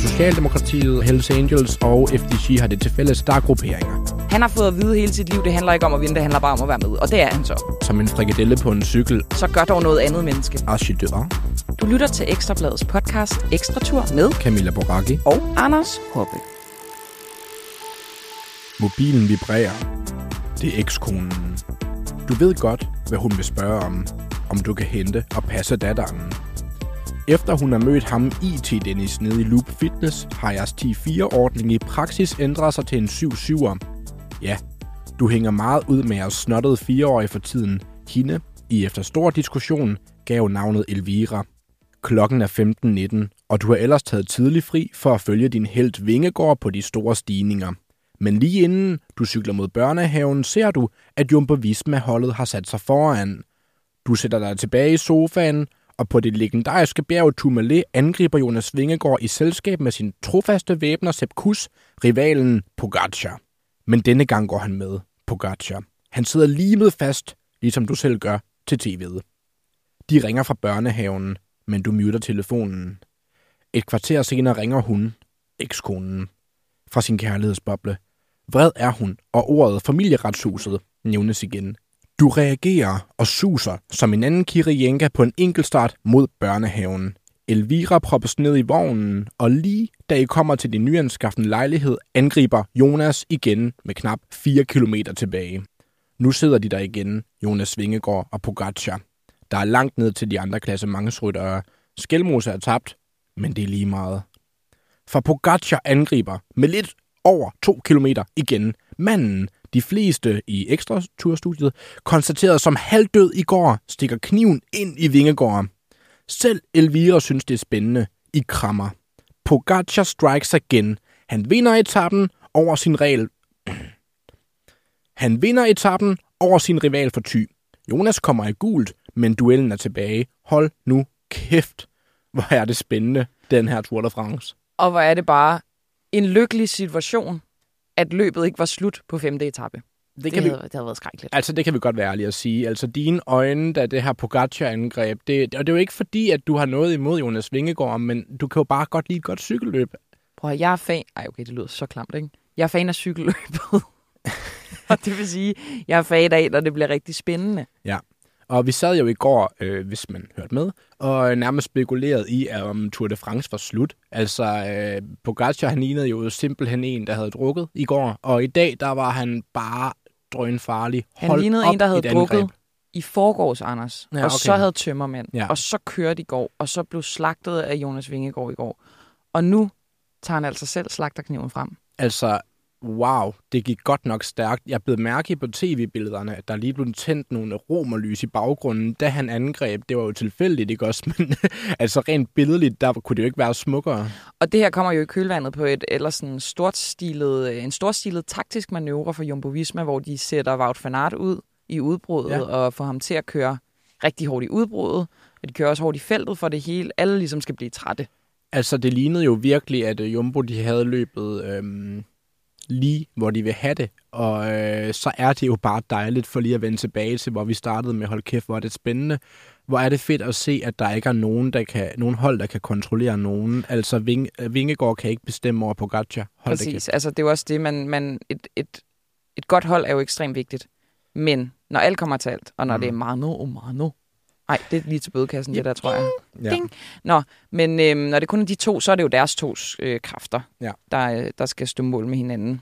Socialdemokratiet, Hells Angels og FDG har det til fælles, der er grupperinger. Han har fået at vide hele sit liv, det handler ikke om at vinde, det handler bare om at være med. Og det er han så. Som en frikadelle på en cykel. Så gør dog noget andet menneske. Archidør. Du lytter til Ekstrabladets podcast Ekstra Tur med Camilla Boracchi. og Anders Hoppe. Mobilen vibrerer. Det er ekskonen. Du ved godt, hvad hun vil spørge om. Om du kan hente og passe datteren. Efter hun har mødt ham IT Dennis nede i Loop Fitness, har jeres 10-4-ordning i praksis ændret sig til en 7-7'er. Ja, du hænger meget ud med jeres snottede 4-årige for tiden. Hende, i efter stor diskussion, gav navnet Elvira. Klokken er 15.19, og du har ellers taget tidlig fri for at følge din helt Vingegård på de store stigninger. Men lige inden du cykler mod børnehaven, ser du, at Jumbo Visma-holdet har sat sig foran. Du sætter dig tilbage i sofaen, og på det legendariske bjerg Tumale angriber Jonas Vingegaard i selskab med sin trofaste væbner Sepp Kuss, rivalen Pogacar. Men denne gang går han med, Pogacar. Han sidder limet fast, ligesom du selv gør, til tv'et. De ringer fra børnehaven, men du muter telefonen. Et kvarter senere ringer hun, ekskonen, fra sin kærlighedsboble. Vred er hun, og ordet familieretshuset nævnes igen. Du reagerer og suser som en anden Kirienka på en enkeltstart mod børnehaven. Elvira proppes ned i vognen, og lige da I kommer til din nyanskaffende lejlighed, angriber Jonas igen med knap 4 km tilbage. Nu sidder de der igen, Jonas Vingegaard og Pogacar. Der er langt ned til de andre klasse mangesryttere. Skelmose er tabt, men det er lige meget. For Pogacar angriber med lidt over 2 km igen. Manden, de fleste i ekstra turstudiet, konstaterede som halvdød i går, stikker kniven ind i Vingegården. Selv Elvira synes, det er spændende. I krammer. Pogacar strikes igen. Han vinder etappen over sin regel. Han vinder etappen over sin rival for ty. Jonas kommer i gult, men duellen er tilbage. Hold nu kæft, hvor er det spændende, den her Tour de France. Og hvor er det bare en lykkelig situation, at løbet ikke var slut på femte etape. Det, Det, kan vi, havde, det havde været skrækkeligt. altså, det kan vi godt være ærlige at sige. Altså, dine øjne, da det her Pogacar-angreb, det, og det er jo ikke fordi, at du har noget imod Jonas Vingegaard, men du kan jo bare godt lide et godt cykelløb. Prøv at, jeg er fan... Ej, okay, det lyder så klamt, ikke? Jeg er fan af cykelløbet. og det vil sige, jeg er fan af, når det bliver rigtig spændende. Ja. Og vi sad jo i går, øh, hvis man hørte med, og nærmest spekulerede i, at om Tour de France var slut. Altså, øh, Pogacar, han lignede jo simpelthen en, der havde drukket i går, og i dag, der var han bare drønfarlig. Han Hold lignede op en, der havde angreb. drukket i forgårs, Anders. Ja, og okay. så havde tømmermænd. Ja. Og så kørte i går, og så blev slagtet af Jonas Vingegaard i går. Og nu tager han altså selv slagterkniven frem. Altså, wow, det gik godt nok stærkt. Jeg blev mærke på tv-billederne, at der lige blev tændt nogle romerlys i baggrunden, da han angreb. Det var jo tilfældigt, ikke også? Men altså rent billedligt, der kunne det jo ikke være smukkere. Og det her kommer jo i kølvandet på et ellers sådan stortstilet, en storstilet taktisk manøvre for Jumbo Visma, hvor de sætter Wout van Aert ud i udbruddet Ja. ja. og får ham til at køre rigtig hårdt i udbruddet. Og de kører også hårdt i feltet, for det hele alle ligesom skal blive trætte. Altså, det lignede jo virkelig, at øh, Jumbo de havde løbet øhm, lige, hvor de vil have det. Og øh, så er det jo bare dejligt for lige at vende tilbage til, hvor vi startede med, hold kæft, hvor er det spændende. Hvor er det fedt at se, at der ikke er nogen, der kan, nogen hold, der kan kontrollere nogen. Altså, Ving, Vingegaard kan ikke bestemme over Pogacar. Hold. Præcis. Altså, det er jo også det, man, man et, et, et godt hold er jo ekstremt vigtigt. Men når alt kommer til alt, og når mm. det er mano og mano, Nej, det er lige til bødekassen, det der, tror jeg. Ja. Ding. Nå, men øhm, når det kun er de to, så er det jo deres tos øh, kræfter, Ja. der, øh, der skal stå mål med hinanden.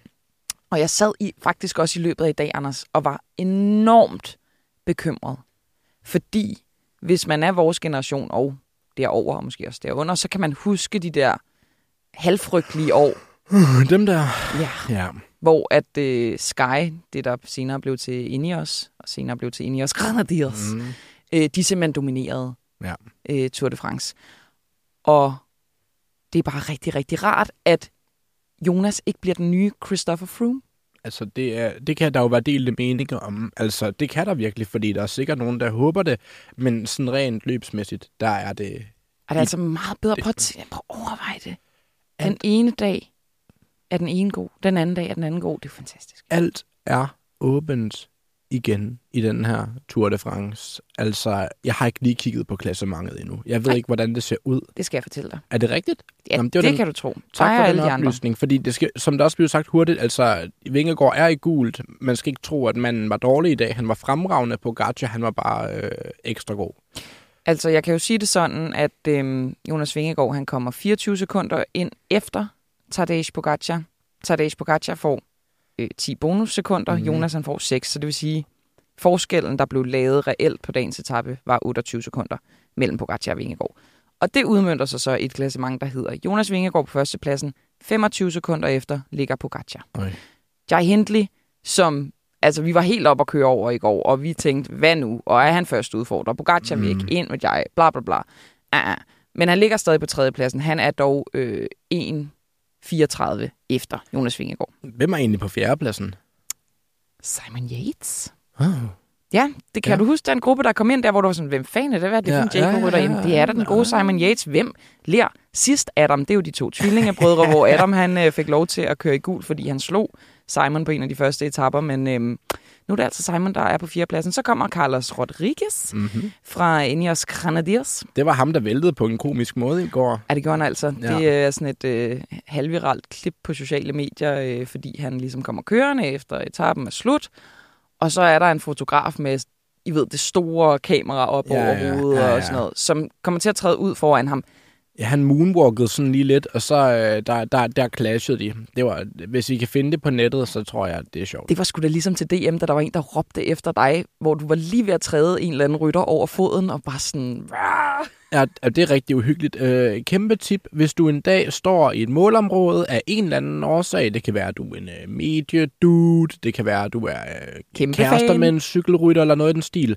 Og jeg sad i faktisk også i løbet af i dag, Anders, og var enormt bekymret. Fordi hvis man er vores generation, og derover og måske også derunder, så kan man huske de der halvfrygtelige år, Dem der. ja, Ja. hvor at øh, Sky, det der senere blev til Ineos, og senere blev til Ineos Grenadiers, Mm. Øh, de simpelthen dominerede Ja. øh, Tour de France. Og det er bare rigtig, rigtig rart, at Jonas ikke bliver den nye Christopher Froome. Altså, det, er, det kan der jo være delte meninger om. Altså, det kan der virkelig, fordi der er sikkert nogen, der håber det. Men sådan rent løbsmæssigt, der er det... Er det altså meget bedre? Prøv at, prøv at overveje det. Den Alt. ene dag er den ene god, den anden dag er den anden god. Det er fantastisk. Alt er åbent igen i den her Tour de France. Altså, jeg har ikke lige kigget på klassementet endnu. Jeg ved Nej. ikke, hvordan det ser ud. Det skal jeg fortælle dig. Er det rigtigt? Ja, Jamen, det, var det den- kan du tro. Tak Dig for den alle de andre. oplysning, fordi det skal, som der også blev sagt hurtigt, altså Vingegaard er i gult. Man skal ikke tro, at manden var dårlig i dag. Han var fremragende på Gacha, han var bare øh, ekstra god. Altså, jeg kan jo sige det sådan, at øhm, Jonas Vingegaard, han kommer 24 sekunder ind efter Tadej Pogacar. Tadej Pogacar får øh, 10 bonussekunder, mm-hmm. Jonas han får 6, så det vil sige, forskellen, der blev lavet reelt på dagens etape, var 28 sekunder mellem Pogacar og Vingegaard. Og det udmønter sig så i et klassement, der hedder Jonas Vingegaard på førstepladsen, 25 sekunder efter ligger Pogacar. Øj. Jai Hindley, som altså vi var helt op at køre over i går, og vi tænkte, hvad nu? Og er han først udfordrer? Pogacar Mm. væk, ind med Jai, bla bla bla. Ah, ah. Men han ligger stadig på tredjepladsen. Han er dog øh, 1.34 efter Jonas Vingegaard. Hvem er egentlig på fjerdepladsen? Simon Yates. Oh. Ja, det kan Ja. ja. du huske, den gruppe, der kom ind der, hvor du var sådan, hvem fanden er det, hvad det for en Ja, Jacob ja, ja, ja, Det er da den gode ja. Simon Yates. Hvem ler sidst Adam? Det er jo de to tvillingebrødre, hvor Adam han øh, fik lov til at køre i gul, fordi han slog Simon på en af de første etapper, men øhm, nu er det altså Simon, der er på fjerdepladsen. Så kommer Carlos Rodriguez Mm-hmm. fra Ineos Grenadiers. Det var ham, der væltede på en komisk måde i går. Ja, det gjorde han altså. Ja. Ja. Det er sådan et øh, halvviralt klip på sociale medier, øh, fordi han ligesom kommer kørende efter etappen er slut. Og så er der en fotograf med, I ved, det store kamera op Ja, over ja, hovedet ja, ja. og sådan noget, som kommer til at træde ud foran ham. Ja, han moonwalkede sådan lige lidt, og så øh, der, der, der clashede de. Det var, hvis I kan finde det på nettet, så tror jeg, det er sjovt. Det var sgu da ligesom til DM, da der var en, der råbte efter dig, hvor du var lige ved at træde en eller anden rytter over foden, og bare sådan... "Rah!" Ja, ja, det er rigtig uhyggeligt. Øh, kæmpe tip, hvis du en dag står i et målområde af en eller anden årsag, det kan være, at du er en øh, mediedude, det kan være, at du er øh, Kæmpe kærester fan. med en cykelrytter eller noget i den stil.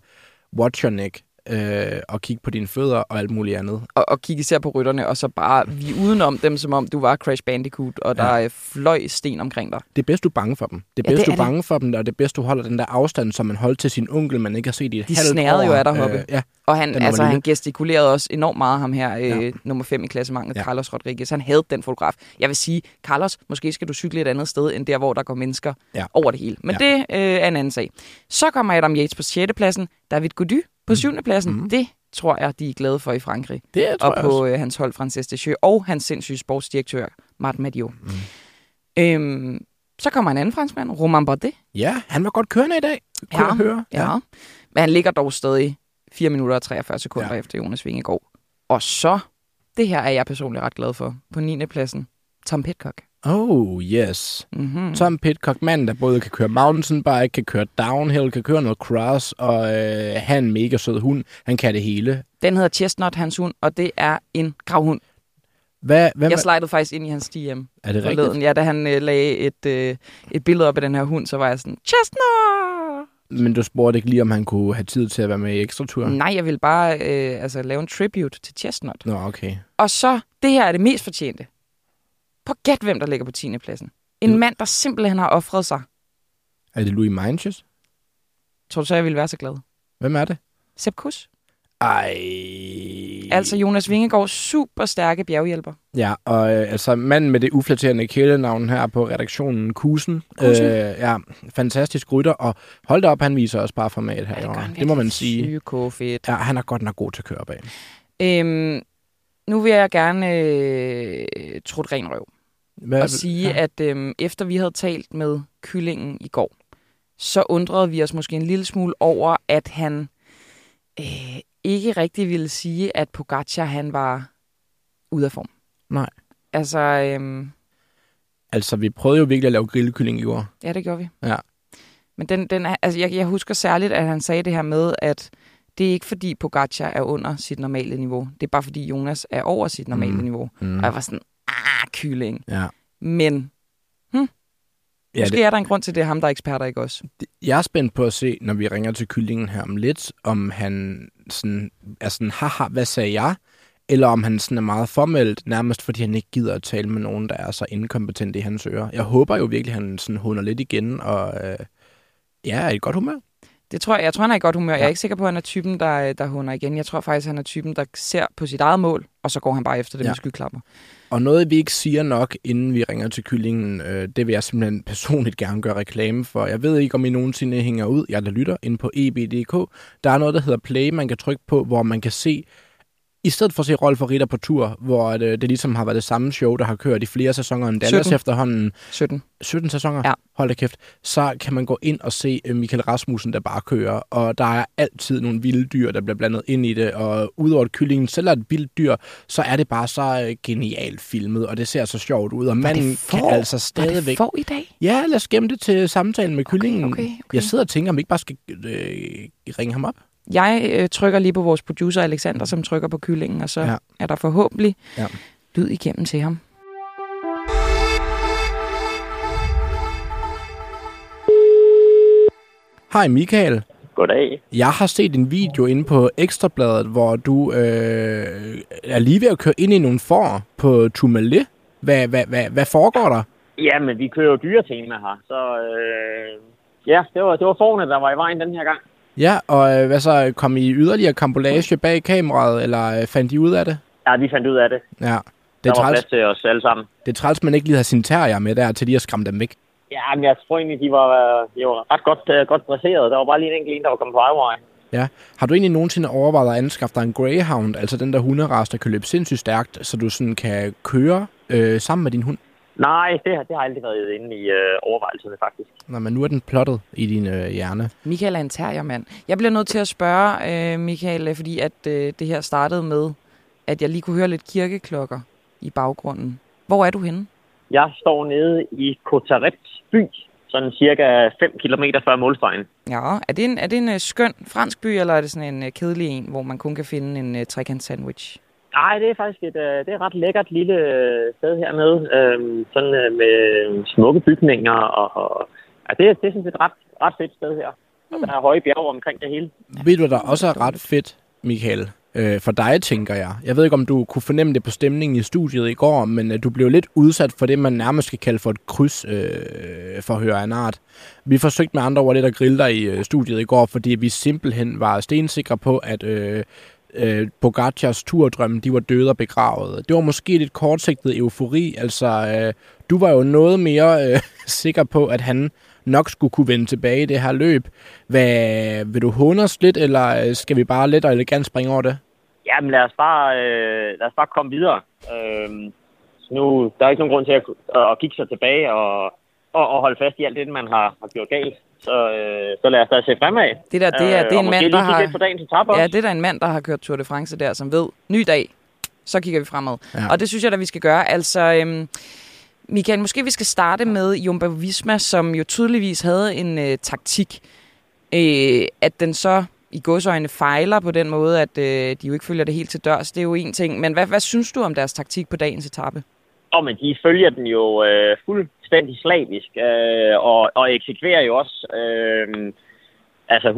Watch your neck. Øh, og kig på dine fødder og alt muligt andet. og, og kigge især på rytterne, og så bare vi udenom dem, som om du var Crash Bandicoot, og der Ja. ja. fløj sten omkring dig. Det er bedst, du er bange for dem. Det er Ja, bedst, det du er er bange for dem, og det er bedst, du holder den der afstand, som man holdt til sin onkel, man ikke har set i et De halvt år. snærede jo af dig, Hoppe. Øh, ja, Og han, altså, lille. han gestikulerede også enormt meget, ham her, øh, Ja. nummer 5 i klassementet, Ja. ja. Carlos Rodriguez. Han havde den fotograf. Jeg vil sige, Carlos, måske skal du cykle et andet sted, end der, hvor der går mennesker Ja. ja. over det hele. Men Ja. ja. det øh, er en anden sag. Så kommer Adam Yates på 6. pladsen, David Gody på 7. pladsen. Mm. Det tror jeg, de er glade for i Frankrig. det tror og jeg på også. øh, hans hold, Frances Descheux, og hans sindssyge sportsdirektør, Martin Madio. Mm. Øhm, så kommer en anden franskmand, Romain Bardet. Ja, han var godt kørende i dag, kunne Ja, jeg høre. Ja. ja. Men han ligger dog stadig 4 minutter og 43 sekunder ja. efter Jonas Vingegaard. Og så, det her er jeg personligt ret glad for, på 9. pladsen, Tom Pitcock. Oh, yes. Mm-hmm. Tom Pitcock, manden, der både kan køre mountainbike, kan køre downhill, kan køre noget cross, og øh, han er en mega sød hund. Han kan det hele. Den hedder Chestnut, hans hund, og det er en gravhund. Hvad, hvad Jeg slidede faktisk ind i hans DM er det forleden. rigtigt? Ja, da han øh, lagde et, øh, et billede op af den her hund, så var jeg sådan, Chestnut! Men du spurgte ikke lige, om han kunne have tid til at være med i ekstra tur? Nej, jeg vil bare øh, altså, lave en tribute til Chestnut. Nå, okay. Og så, det her er det mest fortjente. På gæt, hvem der ligger på 10. pladsen. En Du- mand, der simpelthen har offret sig. Er det Louis Minches? Tror du så, jeg ville være så glad? Hvem er det? Sepp Kuss. Ej. Altså Jonas Vingegaard, super stærke bjerghjælper. Ja, og øh, altså manden med det uflatterende kælenavn her på redaktionen, Kusen. Kusen. Øh, ja, fantastisk rytter, og hold da op, han viser også bare format her. Ja, han det må man sige. Psyko fedt. Ja, han er godt nok god til at køre bag. Øhm, nu vil jeg gerne øh, trutte ren røv Hvad, og sige, ja. at øhm, efter vi havde talt med kyllingen i går, så undrede vi os måske en lille smule over, at han øh, ikke rigtig ville sige, at Pogacar han var ude af form. Nej. Altså, øhm, Altså, vi prøvede jo virkelig at lave grillekylling i år. ja, det gjorde vi. Ja. Men den, den er, altså jeg, jeg husker særligt, at han sagde det her med, at det er ikke fordi Pogacar er under sit normale niveau. Det er bare fordi Jonas er over sit normale mm. niveau. Mm. Og jeg var sådan, ah, kylling. Ja. Men Ja, måske det, er der en grund til, det er ham, der er eksperter, ikke også? jeg er spændt på at se, når vi ringer til kyllingen her om lidt, om han sådan, er sådan, haha, hvad sagde jeg? Eller om han sådan er meget formelt, nærmest fordi han ikke gider at tale med nogen, der er så inkompetent i hans ører. Jeg håber jo virkelig, at han sådan hunder lidt igen, og øh, ja, er i godt humør. Det tror jeg. Jeg tror, han er i godt humør. Ja. Jeg er ikke sikker på, at han er typen, der, der hunder igen. Jeg tror faktisk, han er typen, der ser på sit eget mål, og så går han bare efter det ja. Ja. med skyklapper. Og noget, vi ikke siger nok, inden vi ringer til kyllingen, øh, det vil jeg simpelthen personligt gerne gøre reklame for. Jeg ved ikke, om I nogensinde hænger ud, jeg der lytter, inde på eb.dk. Der er noget, der hedder Play, man kan trykke på, hvor man kan se, i stedet for at se Rolf og Ritter på tur, hvor det, det ligesom har været det samme show, der har kørt i flere sæsoner end Dallas 17. efterhånden, 17. 17 sæsoner, Ja. hold da kæft, så kan man gå ind og se øh, Michael Rasmussen, der bare kører, og der er altid nogle vilde dyr, der bliver blandet ind i det, og udover at kyllingen selv er et vildt dyr, så er det bare så øh, genialt filmet, og det ser så sjovt ud, og manden kan altså Hvad er det stadigvæk... for i dag? Ja, lad os gemme det til samtalen med kyllingen. okay, okay. Jeg sidder og tænker, om vi ikke bare skal øh, ringe ham op. Jeg øh, trykker lige på vores producer Alexander, som trykker på kyllingen, og så ja. Er der forhåbentlig ja. Lyd igennem til ham. Hej Michael. Goddag. Jeg har set en video inde på Ekstrabladet, hvor du øh, er lige ved at køre ind i nogle får på Tourmalet. Hvad, hvad, hvad, hvad foregår der? Ja, men vi kører jo dyretema her, så øh, ja, det var, det var forne, der var i vejen den her gang. Ja, og øh, hvad så, kom I yderligere kambolage bag kameraet, eller øh, fandt I ud af det? Ja, vi fandt ud af det. Ja, det Der er var træls, plads til os alle sammen. det er træls man ikke lige har sin terrier med der, til lige at skræmme dem væk. Ja, men jeg tror egentlig, de var, øh, de var ret godt, godt dresseret. Der var bare lige en enkelt en, der var kommet på afveje. Ja. Har du egentlig nogensinde overvejet at anskaffe dig en Greyhound, altså den der hunderas, der kan løbe sindssygt stærkt, så du sådan kan køre øh, sammen med din hund? Nej, det, har- det har aldrig været inde i øh, overvejelserne, faktisk. Nå, men nu er den plottet i din øh, hjerne. Michael er en terriermand. Jeg bliver nødt til at spørge, øh, Michael, øh, fordi at øh, det her startede med, at jeg lige kunne høre lidt kirkeklokker i baggrunden. Hvor er du henne? Jeg står nede i Kotaret by, sådan cirka 5 km før målstregen. Ja, er det en, er det en uh, skøn fransk by, eller er det sådan en uh, kedelig en, hvor man kun kan finde en uh, trekant sandwich? Nej, det er faktisk et, øh, det er et ret lækkert lille øh, sted hernede. Øh, sådan øh, med smukke bygninger. Og, og, ja, det, er- det er sådan et ret, ret fedt sted her. Og der er høje bjerge omkring det hele. Ved du, der også er ret fedt, Michael? Øh, for dig, tænker jeg. Jeg ved ikke, om du kunne fornemme det på stemningen i studiet i går, men øh, du blev lidt udsat for det, man nærmest skal kalde for et kryds øh, forhør af en art. Vi forsøgte med andre ord lidt at grille dig i øh, studiet i går, fordi vi simpelthen var stensikre på, at øh, øh, Pogacars turdrømme, de var døde og begravet. Det var måske lidt kortsigtet eufori. Altså, øh, du var jo noget mere øh, sikker på, at han nok skulle kunne vende tilbage i det her løb. Hvad, vil du håne os lidt, eller øh, skal vi bare let og elegant springe over det? Jamen lad os bare, øh, lad os bare komme videre. Øh, så nu, der er ikke nogen grund til at, at kigge sig tilbage og, og, og holde fast i alt det, man har, har gjort galt. Så, øh, så lad os da se fremad. Det der, det er, det er en mand, der har... på dagens etape Ja, det er der en mand, der har kørt Tour de France der, som ved, ny dag, så kigger vi fremad. Ja. Ja. Og det synes jeg, at vi skal gøre. Altså, øhm, Michael, måske vi skal starte med Jumbo Visma, som jo tydeligvis havde en øh, taktik, øh, at den så i godsøjne fejler på den måde, at øh, de jo ikke følger det helt til dørs. Det er jo en ting. Men hvad, hvad synes du om deres taktik på dagens etape? Og men de følger den jo øh, fuldstændig slavisk, øh, og, og eksekverer jo også øh, altså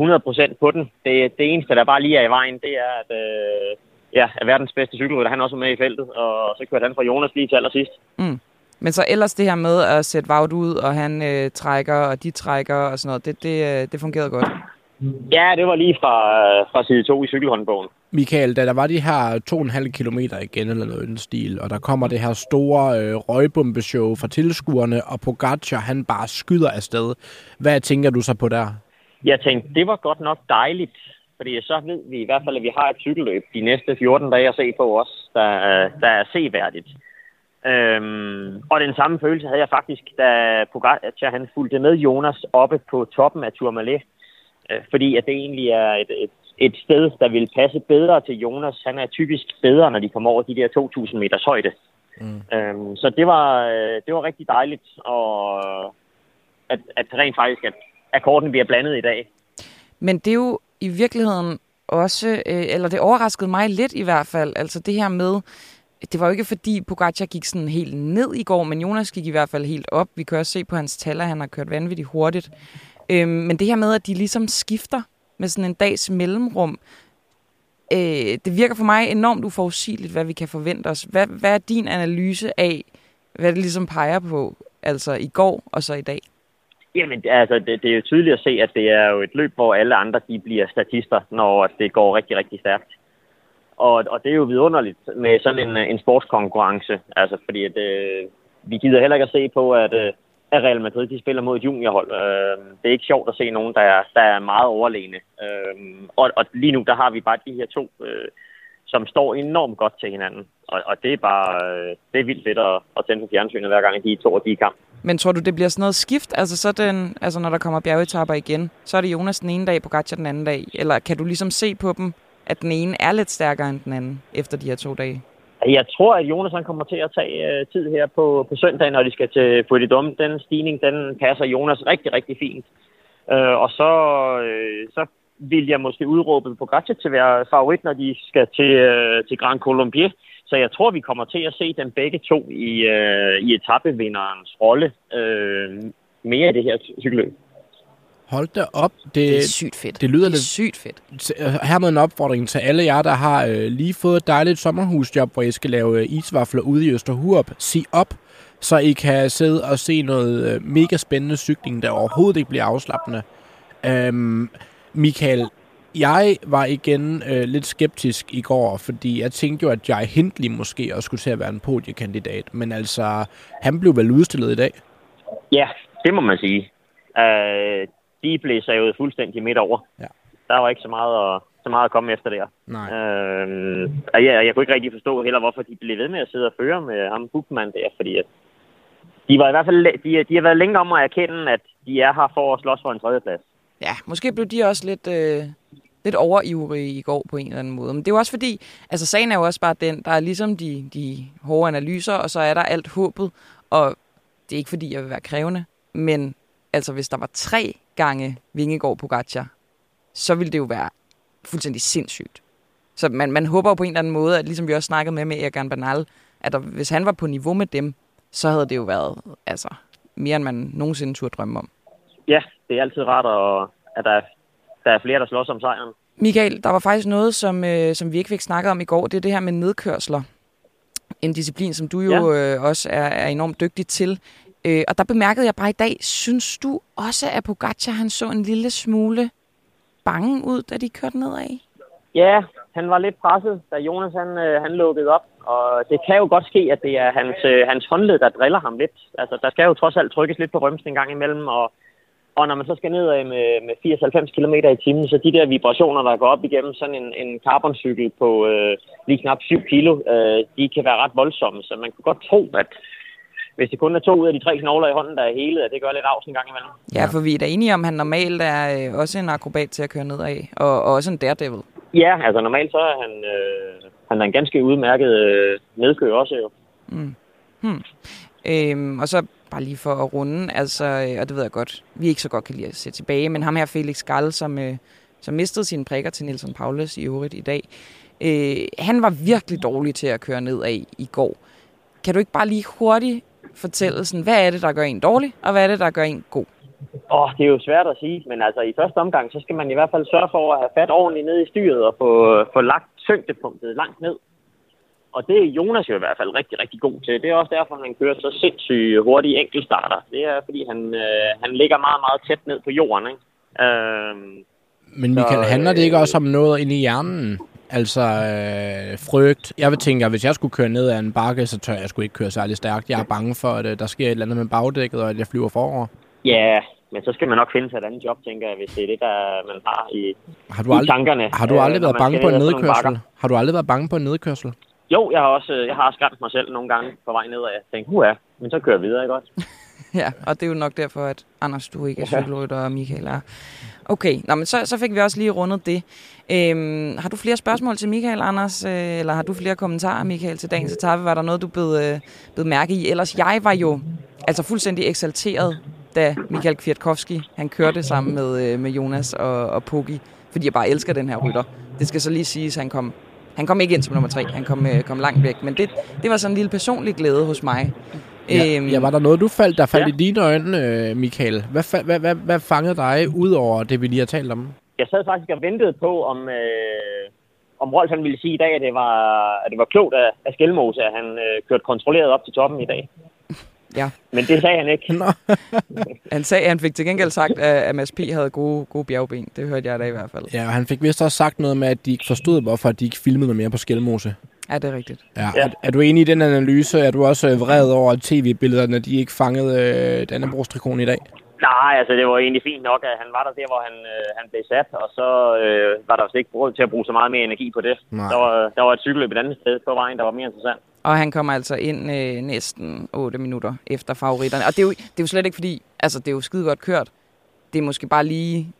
100% på den. Det, det eneste, der bare lige er i vejen, det er, at, øh, ja, er verdens bedste cykelrytter, han er også med i feltet, og så kørte han fra Jonas lige til allersidst. Mm. Men så ellers det her med at sætte Vaut ud, og han øh, trækker, og de trækker og sådan noget, det, det, øh, det fungerede godt. Ja, det var lige fra, fra side 2 i cykelhåndbogen. Michael, da der var de her to og en halv kilometer igen, eller noget i den stil, og der kommer det her store øh, røgbombeshow fra tilskuerne, og Pogacar, han bare skyder afsted. Hvad tænker du så på der? Jeg tænkte, det var godt nok dejligt, fordi så ved vi i hvert fald, at vi har et cykelløb de næste 14 dage at se på os, der, der er seværdigt. Øhm, og den samme følelse havde jeg faktisk, da Pogacar han fulgte med Jonas oppe på toppen af Tourmalet. Øh, fordi at det egentlig er et, et, et sted, der vil passe bedre til Jonas. Han er typisk bedre, når de kommer over de der 2.000 meters højde. Mm. Øhm, så det var, øh, det var rigtig dejligt, og at, at rent faktisk, at akkorden bliver blandet i dag. Men det er jo i virkeligheden også, øh, eller det overraskede mig lidt i hvert fald, altså det her med, det var jo ikke fordi Pogacar gik sådan helt ned i går, men Jonas gik i hvert fald helt op. Vi kan også se på hans tal, at han har kørt vanvittigt hurtigt. Øhm, men det her med, at de ligesom skifter med sådan en dags mellemrum, øh, det virker for mig enormt uforudsigeligt, hvad vi kan forvente os. Hvad, hvad er din analyse af, hvad det ligesom peger på, altså i går og så i dag? Jamen, altså, det, det er jo tydeligt at se, at det er jo et løb, hvor alle andre de bliver statister, når det går rigtig, rigtig stærkt. Og, og det er jo vidunderligt med sådan en, en sportskonkurrence, altså fordi at, øh, vi gider heller ikke at se på, at, øh, at Real Madrid de spiller mod et juniorhold. Øh, det er ikke sjovt at se nogen, der er, der er meget overlegne. Øh, og, og lige nu, der har vi bare de her to, øh, som står enormt godt til hinanden. Og, og det er bare øh, det er vildt fedt at, at tænde på fjernsynet hver gang, de to og de er i kamp. Men tror du, det bliver sådan noget skift? Altså, så den, altså når der kommer bjergetapper igen, så er det Jonas den ene dag, på Gatja den anden dag? Eller kan du ligesom se på dem, at den ene er lidt stærkere end den anden efter de her to dage? Altså, jeg tror, at Jonas han kommer til at tage øh, tid her på, på søndag, når de skal til Puerto Den stigning, den passer Jonas rigtig, rigtig fint. Øh, og så, øh, så vil jeg måske udråbe Pogacar til at være favorit, når de skal til, øh, til Grand Colombier. Så jeg tror, vi kommer til at se dem begge to i, øh, i etappevinderens rolle øh, mere i det her cykelløb. Hold da op. Det, Det er sygt fedt. det lyder det er lidt- sygt fedt. Her med en opfordring til alle jer, der har øh, lige fået et dejligt sommerhusjob, hvor I skal lave øh, isvafler ude i Østerhurup. Sig op, så I kan sidde og se noget øh, mega spændende cykling, der overhovedet ikke bliver afslappende. Øhm, Michael, jeg var igen øh, lidt skeptisk i går, fordi jeg tænkte jo, at Jai Hindley måske også skulle til at være en podiekandidat. Men altså, han blev vel udstillet i dag? Ja, det må man sige. Øh, de blev savet fuldstændig midt over. Ja. Der var ikke så meget at, så meget at komme efter der. Nej. Øh, og jeg, jeg kunne ikke rigtig forstå heller, hvorfor de blev ved med at sidde og føre med ham Bukman der, fordi at de var i hvert fald, de, de har været længe om at erkende, at de er her for at slås for en tredjeplads. Ja, måske blev de også lidt, øh, lidt overivrige i går på en eller anden måde. Men det er jo også fordi, altså sagen er jo også bare den, der er ligesom de, de hårde analyser, og så er der alt håbet. Og det er ikke fordi, jeg vil være krævende, men altså hvis der var tre gange Vingegaard på Gatja, så ville det jo være fuldstændig sindssygt. Så man, man håber jo på en eller anden måde, at ligesom vi også snakkede med med Egan Bernal, at der, hvis han var på niveau med dem, så havde det jo været altså, mere, end man nogensinde turde drømme om. Ja, det er altid rart, at, at der, er, der er flere, der slås om sejren. Michael, der var faktisk noget, som, øh, som vi ikke fik snakket om i går. Det er det her med nedkørsler. En disciplin, som du jo øh, også er, er enormt dygtig til. Øh, og der bemærkede jeg bare i dag, synes du også, at Pogacar han så en lille smule bange ud, da de kørte nedad? Ja, han var lidt presset, da Jonas han, øh, han lukkede op. Og det kan jo godt ske, at det er hans, øh, hans håndled, der driller ham lidt. Altså, der skal jo trods alt trykkes lidt på rømsen en gang imellem. Og, og når man så skal nedad med, med 80-90 km i timen, så de der vibrationer, der går op igennem sådan en, en carboncykel på øh, lige knap 7 kilo, øh, de kan være ret voldsomme. Så man kunne godt tro, at hvis det kun er to ud af de tre knogler i hånden, der er hele, at det gør lidt afs en gang imellem. Ja, for vi er da enige om, at han normalt er øh, også en akrobat til at køre nedad, og, og også en daredevil. Ja, altså normalt så er han, øh, han er en ganske udmærket øh, nedkører også jo. Øhm, og så bare lige for at runde, altså, øh, og det ved jeg godt, vi ikke så godt kan lide at se tilbage, men ham her Felix Gall, som, øh, som mistede sine prikker til Nelson Paulus i øvrigt i dag, øh, han var virkelig dårlig til at køre nedad i går. Kan du ikke bare lige hurtigt fortælle, sådan, hvad er det, der gør en dårlig, og hvad er det, der gør en god? Åh, oh, det er jo svært at sige, men altså i første omgang, så skal man i hvert fald sørge for at have fat ordentligt ned i styret og få, få lagt tyngdepunktet langt ned. Og det er Jonas jo i hvert fald rigtig, rigtig god til. Det er også derfor, han kører så sindssygt hurtige enkeltstarter. Det er, fordi han, øh, han ligger meget, meget tæt ned på jorden, ikke? Øh, Men Michael, Så, handler det ikke øh, også om noget inde i hjernen? Altså øh, frygt. Jeg vil tænke, at hvis jeg skulle køre ned ad en bakke, så tør jeg sgu ikke køre særlig stærkt. Jeg er bange for, at øh, der sker et eller andet med bagdækket, og at jeg flyver forover. ja, men så skal man nok finde sig et andet job, tænker jeg, hvis det er det, der man har i, Har du i aldrig, tankerne. har du øh, aldrig når været bange på en ned nedkørsel? Har du aldrig været bange på en nedkørsel? Jo, jeg har også øh, jeg har skræmt mig selv nogle gange på vej nedad. Jeg tænkte, huha, men så kører jeg videre, ikke også? Ja, og det er jo nok derfor, at Anders, du ikke er cykelrytter, og Michael er. Okay, Nå, men så, så fik vi også lige rundet det. Øhm, har du flere spørgsmål til Michael, Anders? Øh, eller har du flere kommentarer, Michael, til dagens etape? Var der noget, du blev, øh, blev mærke i? Ellers, jeg var jo altså fuldstændig eksalteret, da Michael Kwiatkowski, han kørte sammen med, øh, med Jonas og, og Poggi, fordi jeg bare elsker den her rytter. Det skal så lige siges, han kom, han kom ikke ind som nummer tre, han kom, øh, kom langt væk. Men det, det var sådan en lille personlig glæde hos mig. Ja, ja, var der noget, du faldt, der faldt Ja. i dine øjne, øh, Michael? Hvad, hvad, hvad, hvad fangede dig, ud over det, vi lige har talt om? Jeg sad faktisk og ventede på, om, øh, om Rolf han ville sige i dag, at det var, at det var klogt af, af Skelmose, at han øh, kørte kontrolleret op til toppen i dag. Ja. Men det sagde han ikke. Nå. Han sagde, han fik til gengæld sagt, at, at Mads P. havde gode, gode bjergben. Det hørte jeg da i hvert fald. Ja, og han fik vist også sagt noget med, at de ikke forstod, hvorfor de ikke filmede noget mere på Skelmose. Ja, det er rigtigt. Ja. Ja. Er, er du enig i den analyse? Er du også øh, vred over at tv-billederne, de ikke fangede øh, Dannebrogs-trikonen i dag? Nej, altså det var egentlig fint nok, at han var der der, hvor han, øh, han blev sat, og så øh, var der også ikke råd til at bruge så meget mere energi på det. Nej. Der var, der var et cykelløb et andet sted på vejen, der var mere interessant. Og han kommer altså ind øh, næsten 8 minutter efter favoritterne. Og det er, jo, det er jo slet ikke fordi, altså det er jo skide godt kørt. Det er måske bare lige,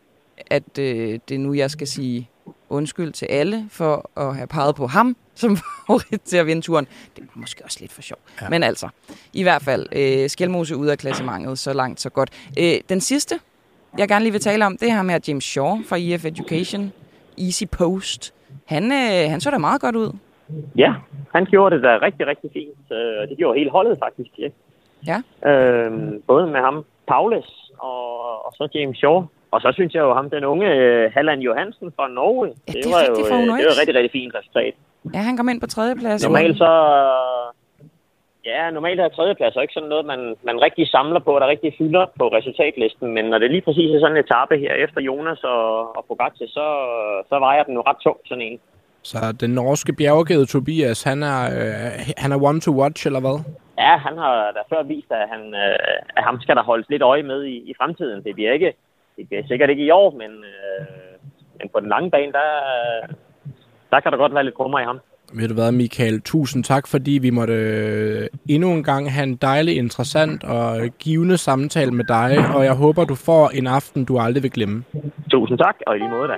at øh, det er nu, jeg skal sige undskyld til alle for at have peget på ham som favorit til at vinde turen. Det er måske også lidt for sjov. Ja. Men altså, i hvert fald, øh, Skelmose ud af klassementet, så langt, så godt. Øh, den sidste, jeg gerne lige vil tale om, det er her James Shaw fra EF Education, Easy Post. Han, øh, han så da meget godt ud. Ja, han gjorde det da rigtig, rigtig fint. Øh, det gjorde hele holdet faktisk. Ja. Ja. Øhm, både med ham, Paulus, og, og så James Shaw. Og så synes jeg jo ham, den unge øh, Halland Johansen fra Norge. Ja, det er var jo øh, det var rigtig, rigtig fint resultat. Ja, han kom ind på tredjeplads. Normalt så... Ja, normalt er tredjeplads ikke sådan noget, man, man rigtig samler på, der rigtig fylder på resultatlisten. Men når det lige præcis er sådan en etape her efter Jonas og, og Pogacar, så, så vejer den jo ret tungt sådan en. Så den norske bjergkæde Tobias, han er, øh, han er one to watch, eller hvad? Ja, han har da før vist, at, han, øh, at ham skal der holdes lidt øje med i, i fremtiden. Det bliver, ikke, det bliver sikkert ikke i år, men, øh, men på den lange bane, der, der kan der godt være lidt krummer i ham. Ved du hvad, Michael? Tusind tak, fordi vi måtte øh, endnu en gang have en dejlig, interessant og givende samtale med dig, og jeg håber, du får en aften, du aldrig vil glemme. Tusind tak, og i lige måde da.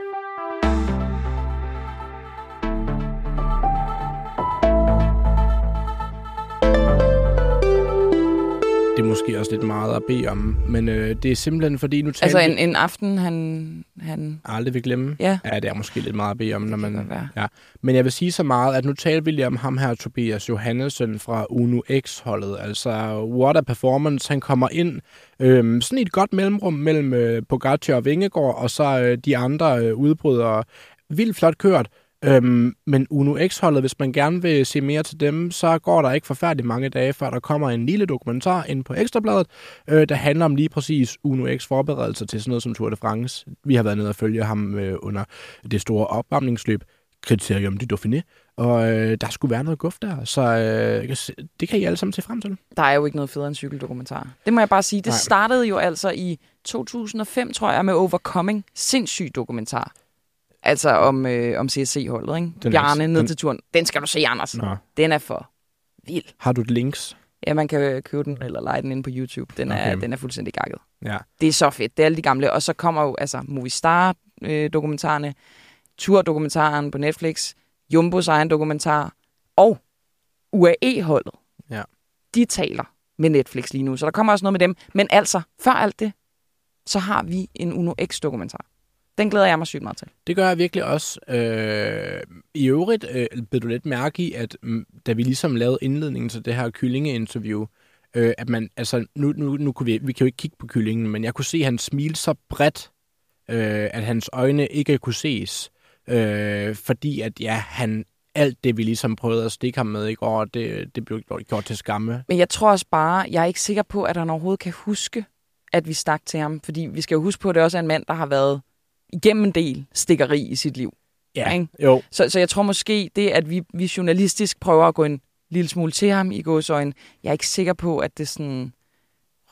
Det er måske også lidt meget at bede om, men øh, det er simpelthen fordi, nu Altså en, en aften, han... han aldrig vil glemme. ja, Ja, det er måske lidt meget at bede om, når man... Ja. Men jeg vil sige så meget, at nu taler vi lige om ham her, Tobias Johannesson fra Uno X-holdet. Altså, what a performance. Han kommer ind øhm, sådan i et godt mellemrum mellem øh, Pogacar og Vingegaard, og så øh, de andre øh, udbrydere. Vildt flot kørt. Øhm, men Uno X-holdet, hvis man gerne vil se mere til dem, så går der ikke forfærdeligt mange dage, før der kommer en lille dokumentar ind på Ekstrabladet, øh, der handler om lige præcis Uno X forberedelser til sådan noget som Tour de France. Vi har været nede og følge ham øh, under det store opvarmningsløb, Criterium du Dauphiné, og øh, der skulle være noget guf der, så øh, det kan I alle sammen se frem til. Der er jo ikke noget federe end cykeldokumentar. Det må jeg bare sige. Det Nej. startede jo altså i 2005, tror jeg, med Overcoming. Sindssyg dokumentar. Altså om, øh, om CSC-holdet, ikke? Den er Bjarne ned den- til turen. Den skal du se, Anders. Nå. Den er for vild. Har du et links? Ja, man kan købe den eller lege den inde på YouTube. Den er, Okay. den er fuldstændig gakket. Ja. Det er så fedt. Det er alle de gamle. Og så kommer jo altså Movistar-dokumentarerne, Tour-dokumentaren på Netflix, Jumbos egen dokumentar, og UAE-holdet. Ja. De taler med Netflix lige nu, så der kommer også noget med dem. Men altså, før alt det, så har vi en Uno X-dokumentar. Den glæder jeg mig sygt meget til. Det gør jeg virkelig også. Øh, I øvrigt øh, blev du lidt mærke i, at mm, da vi ligesom lavede indledningen til det her kyllingeinterview, øh, at man, altså nu, nu, nu kunne vi, vi kan jo ikke kigge på kyllingen, men jeg kunne se, at han smilte så bredt, øh, at hans øjne ikke kunne ses. Øh, fordi at ja, han, alt det vi ligesom prøvede at stikke ham med i går, det, det blev gjort, gjort til skamme. Men jeg tror også bare, jeg er ikke sikker på, at han overhovedet kan huske, at vi stak til ham. Fordi vi skal jo huske på, at det også er en mand, der har været igennem en del stikkeri i sit liv. Ja, Ikke? jo. Så, så jeg tror måske, det at vi, vi journalistisk prøver at gå en lille smule til ham i gåsøjne, jeg er ikke sikker på, at det sådan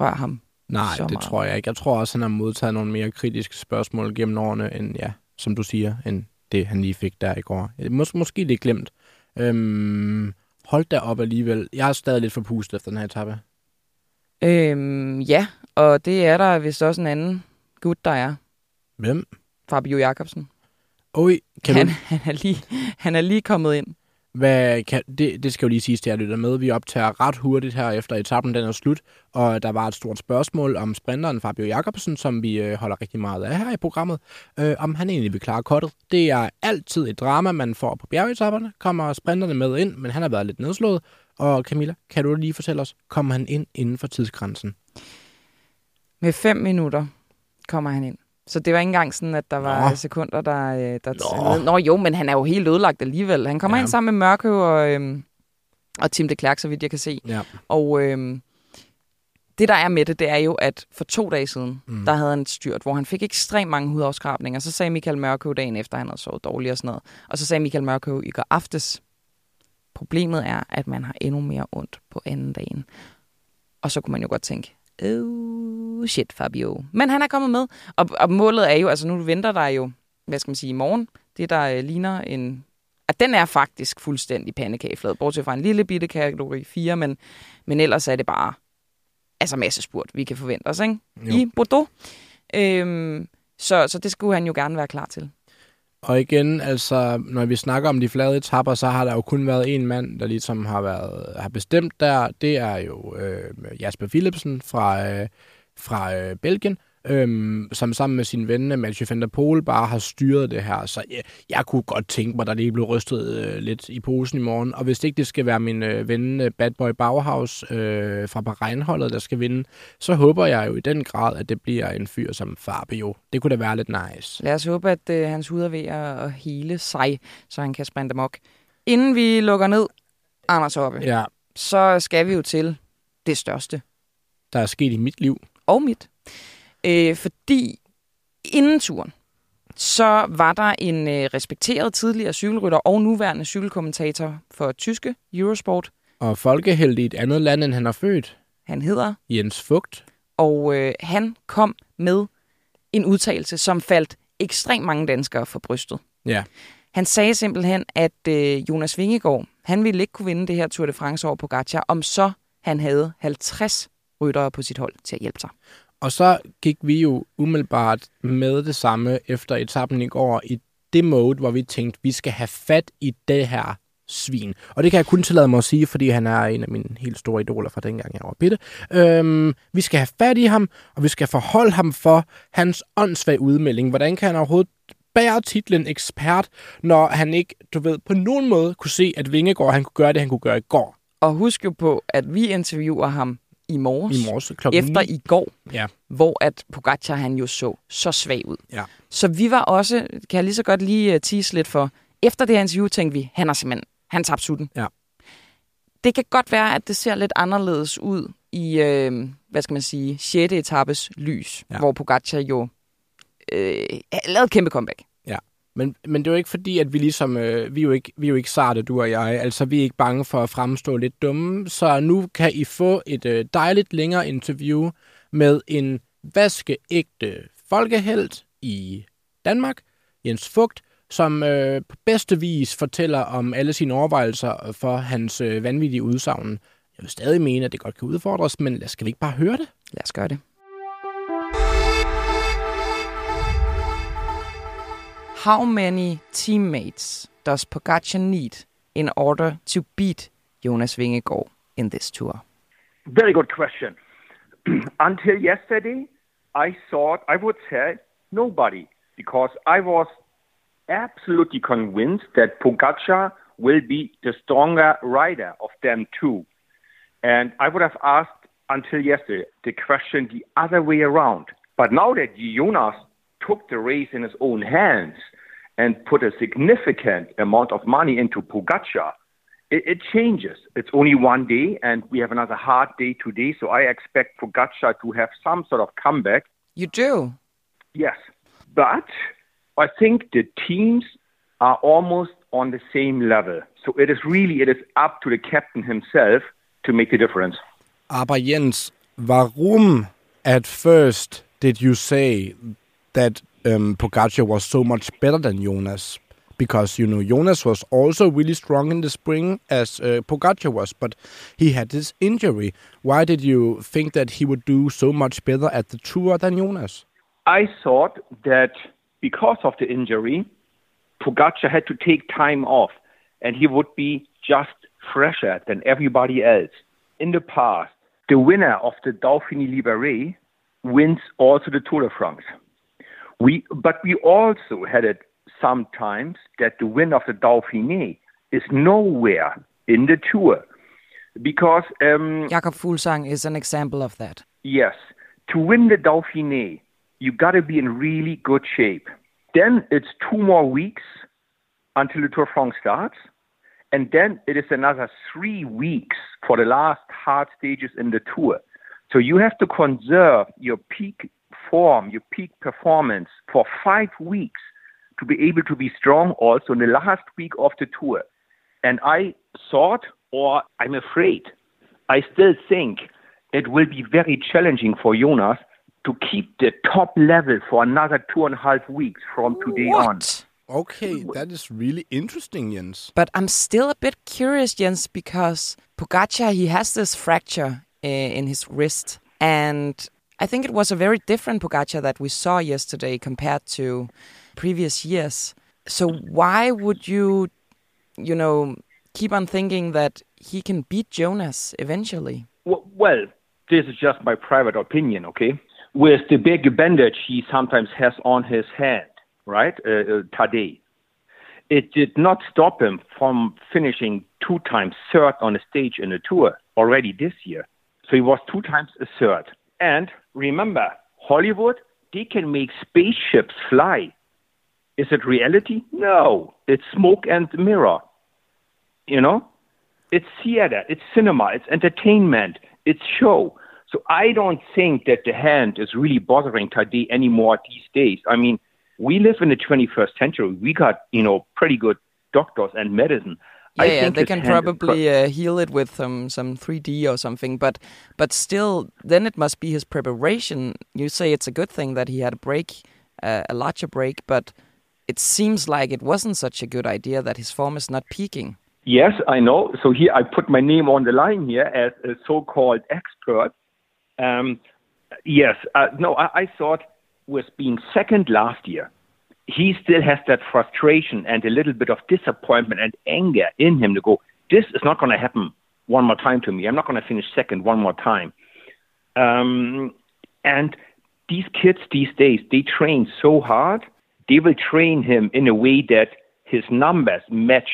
rører ham. Nej, det meget. tror jeg ikke. Jeg tror også, han har modtaget nogle mere kritiske spørgsmål gennem årene, end, ja, som du siger, end det, han lige fik der i går. Mås- måske det er glemt. Øhm, hold da op alligevel. Jeg er stadig lidt forpustet efter den her etape. Øhm, ja, og det er der vist også en anden gut, der er. Hvem? Fabio Jacobsen. Oj, kan Han, du, han, er lige, han er lige kommet ind. hvad, kan, det, det skal jo lige siges til jer lytter med. Vi optager ret hurtigt her efter etappen den er slut, og der var et stort spørgsmål om sprinteren Fabio Jacobsen, som vi øh, holder rigtig meget af her i programmet, øh, om han egentlig vil klare kottet. Det er altid et drama, man får på bjergetapperne. Kommer sprinterne med ind, men han har været lidt nedslået. Og Camilla, kan du lige fortælle os, kommer han ind inden for tidsgrænsen? Med fem minutter kommer han ind. Så det var ikke engang sådan, at der var Nå. sekunder, der... øh, der Nå. Nå. Jo, men han er jo helt ødelagt alligevel. Han kommer Ja. ja. ind sammen med Mørkøv og, øhm, og Tim de Klerk, så vidt jeg kan se. Ja. Og øhm, det, der er med det, det er jo, at for to dage siden, mm. der havde han et styrt, hvor han fik ekstremt mange hudafskrabninger. Så sagde Michael Mørkøv dagen efter, han havde sovet dårligt og sådan noget. Og så sagde Michael Mørkøv i går aftes, problemet er, at man har endnu mere ondt på anden dagen. Og så kunne man jo godt tænke, oh shit, Fabio. Men han er kommet med, og, og målet er jo, altså nu venter der jo, hvad skal man sige, i morgen, det der øh, ligner en at den er faktisk fuldstændig pandekageflad, bortset fra en lille bitte kategori 4, men, men ellers er det bare altså masse spurt, vi kan forvente os ikke? i Bordeaux. Øhm, så, så det skulle han jo gerne være klar til. Og igen, altså, når vi snakker om de flade etapper, så har der jo kun været en mand, der ligesom har, været, har bestemt der. Det er jo øh, Jasper Philipsen fra, øh, fra øh, Belgien, øhm, som sammen med sin ven Mathieu van der Poel bare har styret det her. Så jeg, jeg kunne godt tænke mig, at det blev rystet øh, lidt i posen i morgen. Og hvis ikke det skal være min øh, ven øh, Bad Boy Bauhaus øh, fra Bahrein-holdet, der skal vinde, så håber jeg jo i den grad, at det bliver en fyr som Fabio. Det kunne da være lidt nice. Lad os håbe, at øh, hans hud er ved at hele sig, så han kan sprinte mok. Inden vi lukker ned, Anders Hoppe, ja. så skal vi jo til det største. Der er sket i mit liv. Og mit. Øh, fordi inden turen, så var der en øh, respekteret tidligere cykelrytter og nuværende cykelkommentator for tyske Eurosport. Og folkeheld i et andet land, end han er født. Han hedder? Jens Fugt. Og øh, han kom med en udtalelse, som faldt ekstremt mange danskere for brystet. Ja. Han sagde simpelthen, at øh, Jonas Vingegaard, han ville ikke kunne vinde det her Tour de France over Pogacar, om så han havde 50 ryttere på sit hold til at hjælpe sig. Og så gik vi jo umiddelbart med det samme efter etappen i går i det mode, hvor vi tænkte, vi skal have fat i det her svin. Og det kan jeg kun tillade mig at sige, fordi han er en af mine helt store idoler fra dengang, jeg var bitte. Øhm, vi skal have fat i ham, og vi skal forholde ham for hans åndssvage udmelding. Hvordan kan han overhovedet bære titlen ekspert, når han ikke, du ved, på nogen måde kunne se, at Vingegaard han kunne gøre det, han kunne gøre i går. Og husk jo på, at vi interviewer ham i morges, I morges efter 9. i går, ja. hvor at Pogacar han jo så så svag ud. Ja. Så vi var også, kan jeg lige så godt lige uh, tease lidt for, efter det her interview tænkte vi, han har simpelthen, han tabte sutten. Ja. Det kan godt være, at det ser lidt anderledes ud i, øh, hvad skal man sige, 6. etappes lys, ja. hvor Pogacar jo øh, lavede et kæmpe comeback. Men, men det er jo ikke fordi, at vi ligesom, øh, vi, er jo ikke, vi er jo ikke sarte, du og jeg. Altså, vi er ikke bange for at fremstå lidt dumme. Så nu kan I få et øh, dejligt længere interview med en vaskeægte folkehelt i Danmark, Jens Fugt, som øh, på bedste vis fortæller om alle sine overvejelser for hans øh, vanvittige udsagn. Jeg vil stadig mene, at det godt kan udfordres, men lad skal vi ikke bare høre det? Lad os gøre det. How many teammates does Pogacar need in order to beat Jonas Vingegaard in this tour? Very good question. Until yesterday, I thought I would say nobody because I was absolutely convinced that Pogacar will be the stronger rider of them two. And I would have asked until yesterday the question the other way around. But now that Jonas took the race in his own hands and put a significant amount of money into Pogacar, it, it, changes. It's only one day, and we have another hard day today. So I expect Pogacar to have some sort of comeback. You do? Yes. But I think the teams are almost on the same level. So it is really it is up to the captain himself to make the difference. Aber Jens, warum at first did you say that um, Pogacar was so much better than Jonas? Because, you know, Jonas was also really strong in the spring as uh, Pogacar was, but he had this injury. Why did you think that he would do so much better at the Tour than Jonas? I thought that because of the injury, Pogacar had to take time off and he would be just fresher than everybody else. In the past, the winner of the Dauphiné Libéré wins also the Tour de France. We, but we also had it sometimes that the win of the Dauphiné is nowhere in the Tour because um, Jakob Fuglsang is an example of that. Yes, to win the Dauphiné, you got to be in really good shape. Then it's two more weeks until the Tour France starts, and then it is another three weeks for the last hard stages in the Tour. So you have to conserve your peak form, your peak performance for five weeks to be able to be strong also in the last week of the tour. And I thought, or I'm afraid, I still think it will be very challenging for Jonas to keep the top level for another two and a half weeks from today on. Okay, that is really interesting, Jens. But I'm still a bit curious, Jens, because Pogacar, he has this fracture uh, in his wrist. And I think it was a very different Pogacar that we saw yesterday compared to previous years. So why would you, you know, keep on thinking that he can beat Jonas eventually? Well, this is just my private opinion, okay? With the big bandage he sometimes has on his hand, right, uh, uh, Tadej, it did not stop him from finishing two times third on a stage in a tour already this year. So he was two times a third. And remember, Hollywood, they can make spaceships fly. Is it reality? No. It's smoke and mirror. You know? It's theater, it's cinema, it's entertainment, it's show. So I don't think that the hand is really bothering Tadej anymore these days. I mean, we live in the 21st century. We got, you know, pretty good doctors and medicine. Yeah, I yeah, they can hand pro- probably uh, heal it with some some 3D or something, but but still, then it must be his preparation. You say it's a good thing that he had a break, uh, a larger break, but it seems like it wasn't such a good idea that his form is not peaking. Yes, I know. So here I put my name on the line here as a so-called expert. Um, yes, uh, no, I, I thought with being second last year, he still has that frustration and a little bit of disappointment and anger in him to go, this is not going to happen one more time to me. I'm not going to finish second one more time. Um, and these kids these days, they train so hard, they will train him in a way that his numbers match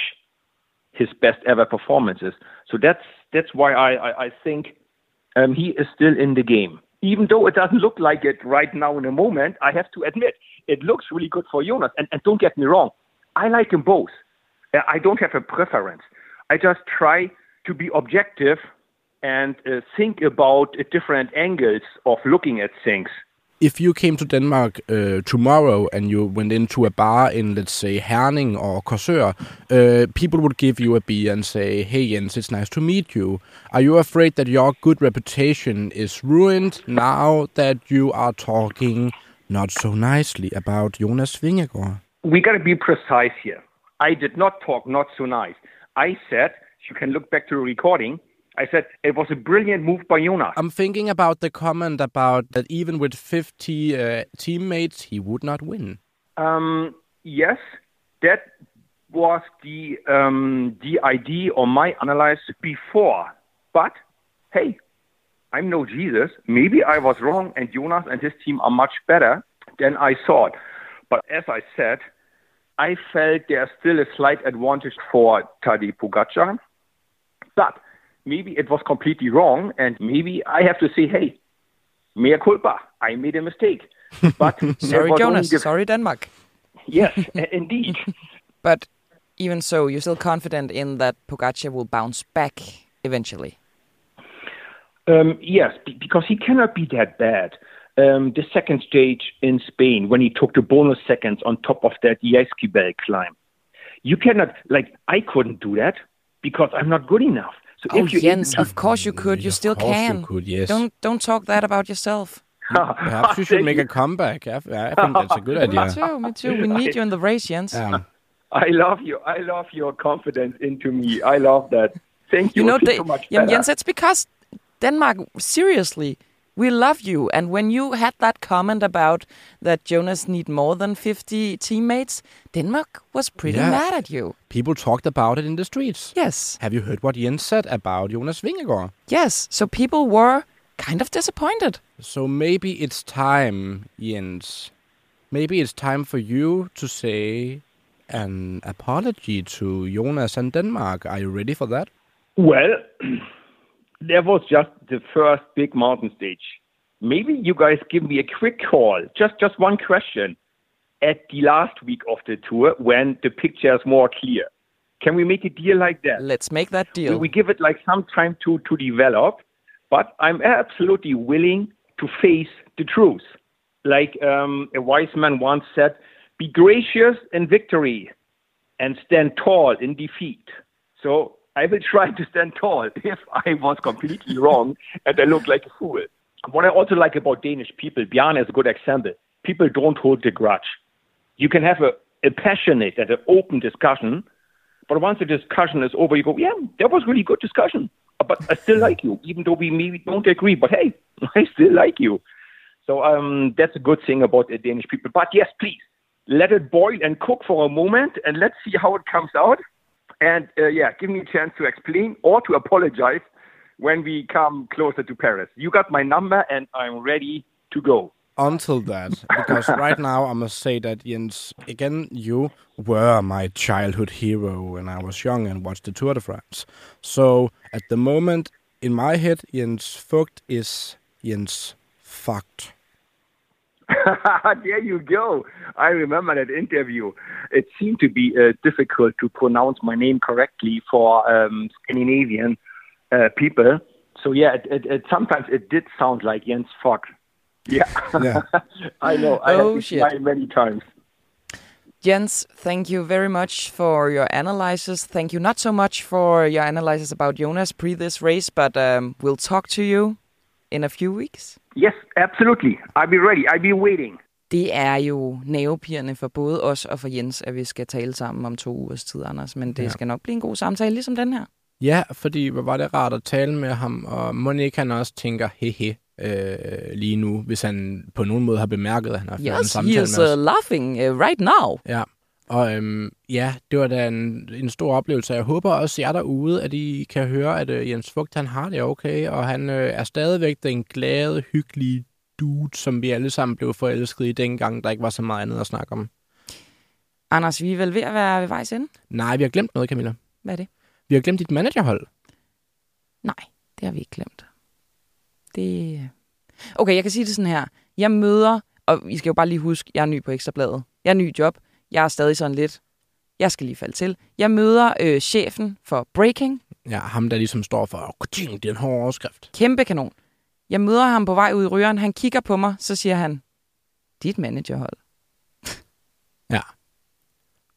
his best ever performances. So that's that's why I I, I think um, he is still in the game. Even though it doesn't look like it right now in the moment, I have to admit it looks really good for Jonas. And, and don't get me wrong, I like them both. Uh, I don't have a preference. I just try to be objective and uh, think about uh, different angles of looking at things. If you came to Denmark uh, tomorrow and you went into a bar in, let's say, Herning or Korsør, uh, people would give you a beer and say, hey Jens, it's nice to meet you. Are you afraid that your good reputation is ruined now that you are talking not so nicely about Jonas Vingegaard? we got to be precise here. I did not talk not so nice. I said, you can look back to the recording, I said it was a brilliant move by Jonas. I'm thinking about the comment about that even with 50 uh, teammates, he would not win. Um, yes, that was the um, the idea or my analysis before. But hey, I'm no Jesus. Maybe I was wrong, and Jonas and his team are much better than I thought. But as I said, I felt there's still a slight advantage for Tadej Pogacar. But maybe it was completely wrong, and maybe I have to say, hey, mea culpa, I made a mistake. But Sorry, Jonas. the- Sorry, Denmark. Yes, indeed. But even so, you're still confident in that Pogacar will bounce back eventually. Um, yes, because he cannot be that bad. Um, the second stage in Spain, when he took the bonus seconds on top of that Esquibel climb, you cannot like I couldn't do that because I'm not good enough. So Oh, if you Jens, of course you could. You Of still course you can. could, yes. Don't don't talk that about yourself. Perhaps you should make a comeback. I, I think that's a good Me idea. too. Me too. We need you in the race, Jens. Um, I love you. I love your confidence into me. I love that. Thank you. you know, I they, so much Jan- better. Jens, it's because Denmark, seriously, we love you. And when you had that comment about that Jonas need more than 50 teammates, Denmark was pretty Yeah. mad at you. people talked about it in the streets. Yes, Have you heard what Jens said about Jonas Vingegaard? yes. So people were kind of disappointed. So maybe it's time, Jens. Maybe it's time for you to say an apology to Jonas and Denmark. Are you ready for that? Well, that was just the first big mountain stage. Maybe you guys give me a quick call. Just just one question. At the last week of the tour, when the picture is more clear, can we make a deal like that? Let's make that deal. we give it like some time to to develop. but I'm absolutely willing to face the truth. Like um, a wise man once said, be gracious in victory and stand tall in defeat. So I will try to stand tall if I was completely wrong and I look like a fool. What I also like about Danish people, Bjarne is a good example. People don't hold a grudge. You can have a, a passionate and an open discussion, but once the discussion is over, you go, yeah, that was really good discussion. But I still like you, even though we maybe don't agree. But hey, I still like you. So um, that's a good thing about the Danish people. But yes, please let it boil and cook for a moment, and let's see how it comes out. And uh, yeah, give me a chance to explain or to apologize when we come closer to Paris. You got my number, and I'm ready to go. Until that, because right now I must say that Jens, again, you were my childhood hero when I was young and watched the Tour de France. So at the moment, in my head, Jens Vogt is Jens fucked. there you go. I remember that interview. It seemed to be uh, difficult to pronounce my name correctly for um, Scandinavian uh, people. So yeah, it, it, it, sometimes it did sound like Jens Fock. Yeah, Yeah. I know. I Oh, have to shit. many times. Jens, thank you very much for your analysis. Thank you not so much for your analysis about Jonas pre this race, but um, we'll talk to you in a few weeks. Yes, absolutely. I'll be ready. I'll be waiting. Det er jo nervepirrende for både os og for Jens, at vi skal tale sammen om to ugers tid, Anders. Men det Ja. skal nok blive en god samtale, ligesom den her. Ja, fordi hvor var det rart at tale med ham, og Monique han også tænker, hehe, øh, lige nu, hvis han på nogen måde har bemærket, at han har ført en Yes, samtale he is med os. uh, laughing uh, right now. Ja, og øhm, ja, det var da en, en stor oplevelse. Jeg håber også, jer derude, at I kan høre, at øh, Jens Fugt, han har det okay, og han øh, er stadigvæk den glade, hyggelige dude, som vi alle sammen blev forelsket i dengang, der ikke var så meget andet at snakke om. Anders, vi er vel ved at være ved vejs ende. Nej, vi har glemt noget, Camilla. Hvad er det? Vi har glemt dit managerhold. Nej, det har vi ikke glemt. Det... Okay, jeg kan sige det sådan her. Jeg møder, og I skal jo bare lige huske, jeg er ny på Ekstrabladet. Jeg er ny job. Jeg er stadig sådan lidt, jeg skal lige falde til. Jeg møder øh, chefen for Breaking. Ja, ham der ligesom står for, det er en hård overskrift. Kæmpe kanon. Jeg møder ham på vej ud i rygeren. Han kigger på mig, så siger han, dit managerhold. Ja. Og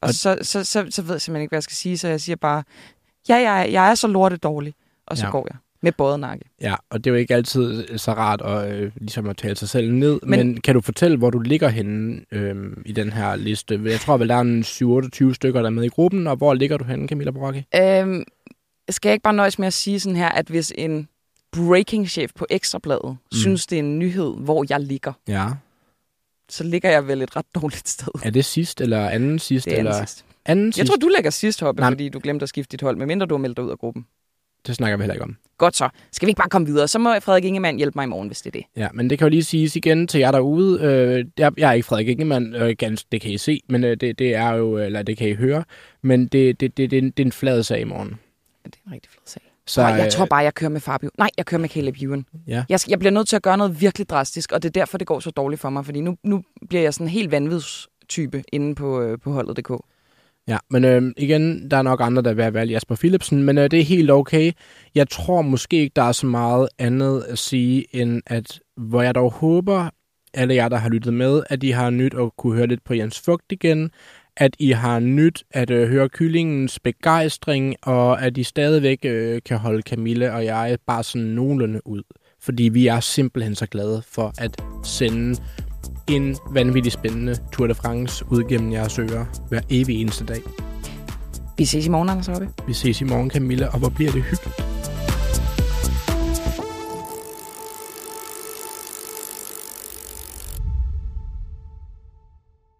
Og- så, så, så, så ved jeg simpelthen ikke, hvad jeg skal sige, så jeg siger bare, ja, jeg, jeg er så lortet dårlig. Og så ja. går jeg med både nakke. Ja, og det er jo ikke altid så rart at, øh, ligesom at tale sig selv ned, men, Men- kan du fortælle, hvor du ligger henne øh, i den her liste? Jeg tror vel, der er en 7-28 stykker, der er med i gruppen, og hvor ligger du henne, Camilla Boracchi? Øhm, skal jeg ikke bare nøjes med at sige sådan her, at hvis en breaking-chef på Ekstrabladet mm. synes, det er en nyhed, hvor jeg ligger, Ja. så ligger jeg vel et ret dårligt sted. Er det sidst, eller anden sidst? Det er eller anden sidst. anden Jeg sidst? tror, du lægger sidst, Hoppe, Nej. fordi du glemte at skifte dit hold, medmindre du har meldt dig ud af gruppen. Det snakker vi heller ikke om. Godt så. Skal vi ikke bare komme videre? Så må Frederik Ingemann hjælpe mig i morgen, hvis det er det. Ja, men det kan jo lige siges igen til jer derude. Øh, jeg, jeg er ikke Frederik Ingemann, øh, det kan I se, men øh, det, det er jo, eller det kan I høre, men det, det, det, det, er en- det er en flad sag i morgen. Men det er en rigtig fed sag. Så, Så, jeg øh, tror bare, jeg kører med Fabio. Nej, jeg kører med Caleb Ewan. Ja. Jeg, jeg bliver nødt til at gøre noget virkelig drastisk, og det er derfor, det går så dårligt for mig, fordi nu, nu bliver jeg sådan helt vanvidstype inde på, øh, på holdet.dk. Ja, men øh, igen, der er nok andre, der vil have valgt Jasper Philipsen, men øh, det er helt okay. Jeg tror måske ikke, der er så meget andet at sige, end at, hvor jeg dog håber, alle jer, der har lyttet med, at I har nyt at kunne høre lidt på Jens Fugt igen, at I har nyt at øh, høre kyllingens begejstring, og at I stadigvæk øh, kan holde Camille og jeg bare sådan nogenlunde ud. Fordi vi er simpelthen så glade for at sende en vanvittig spændende Tour de France ud gennem jeres ører hver evig eneste dag. Vi ses i morgen, Anders Hoppe. Vi ses i morgen, Camilla, og hvor bliver det hyggeligt.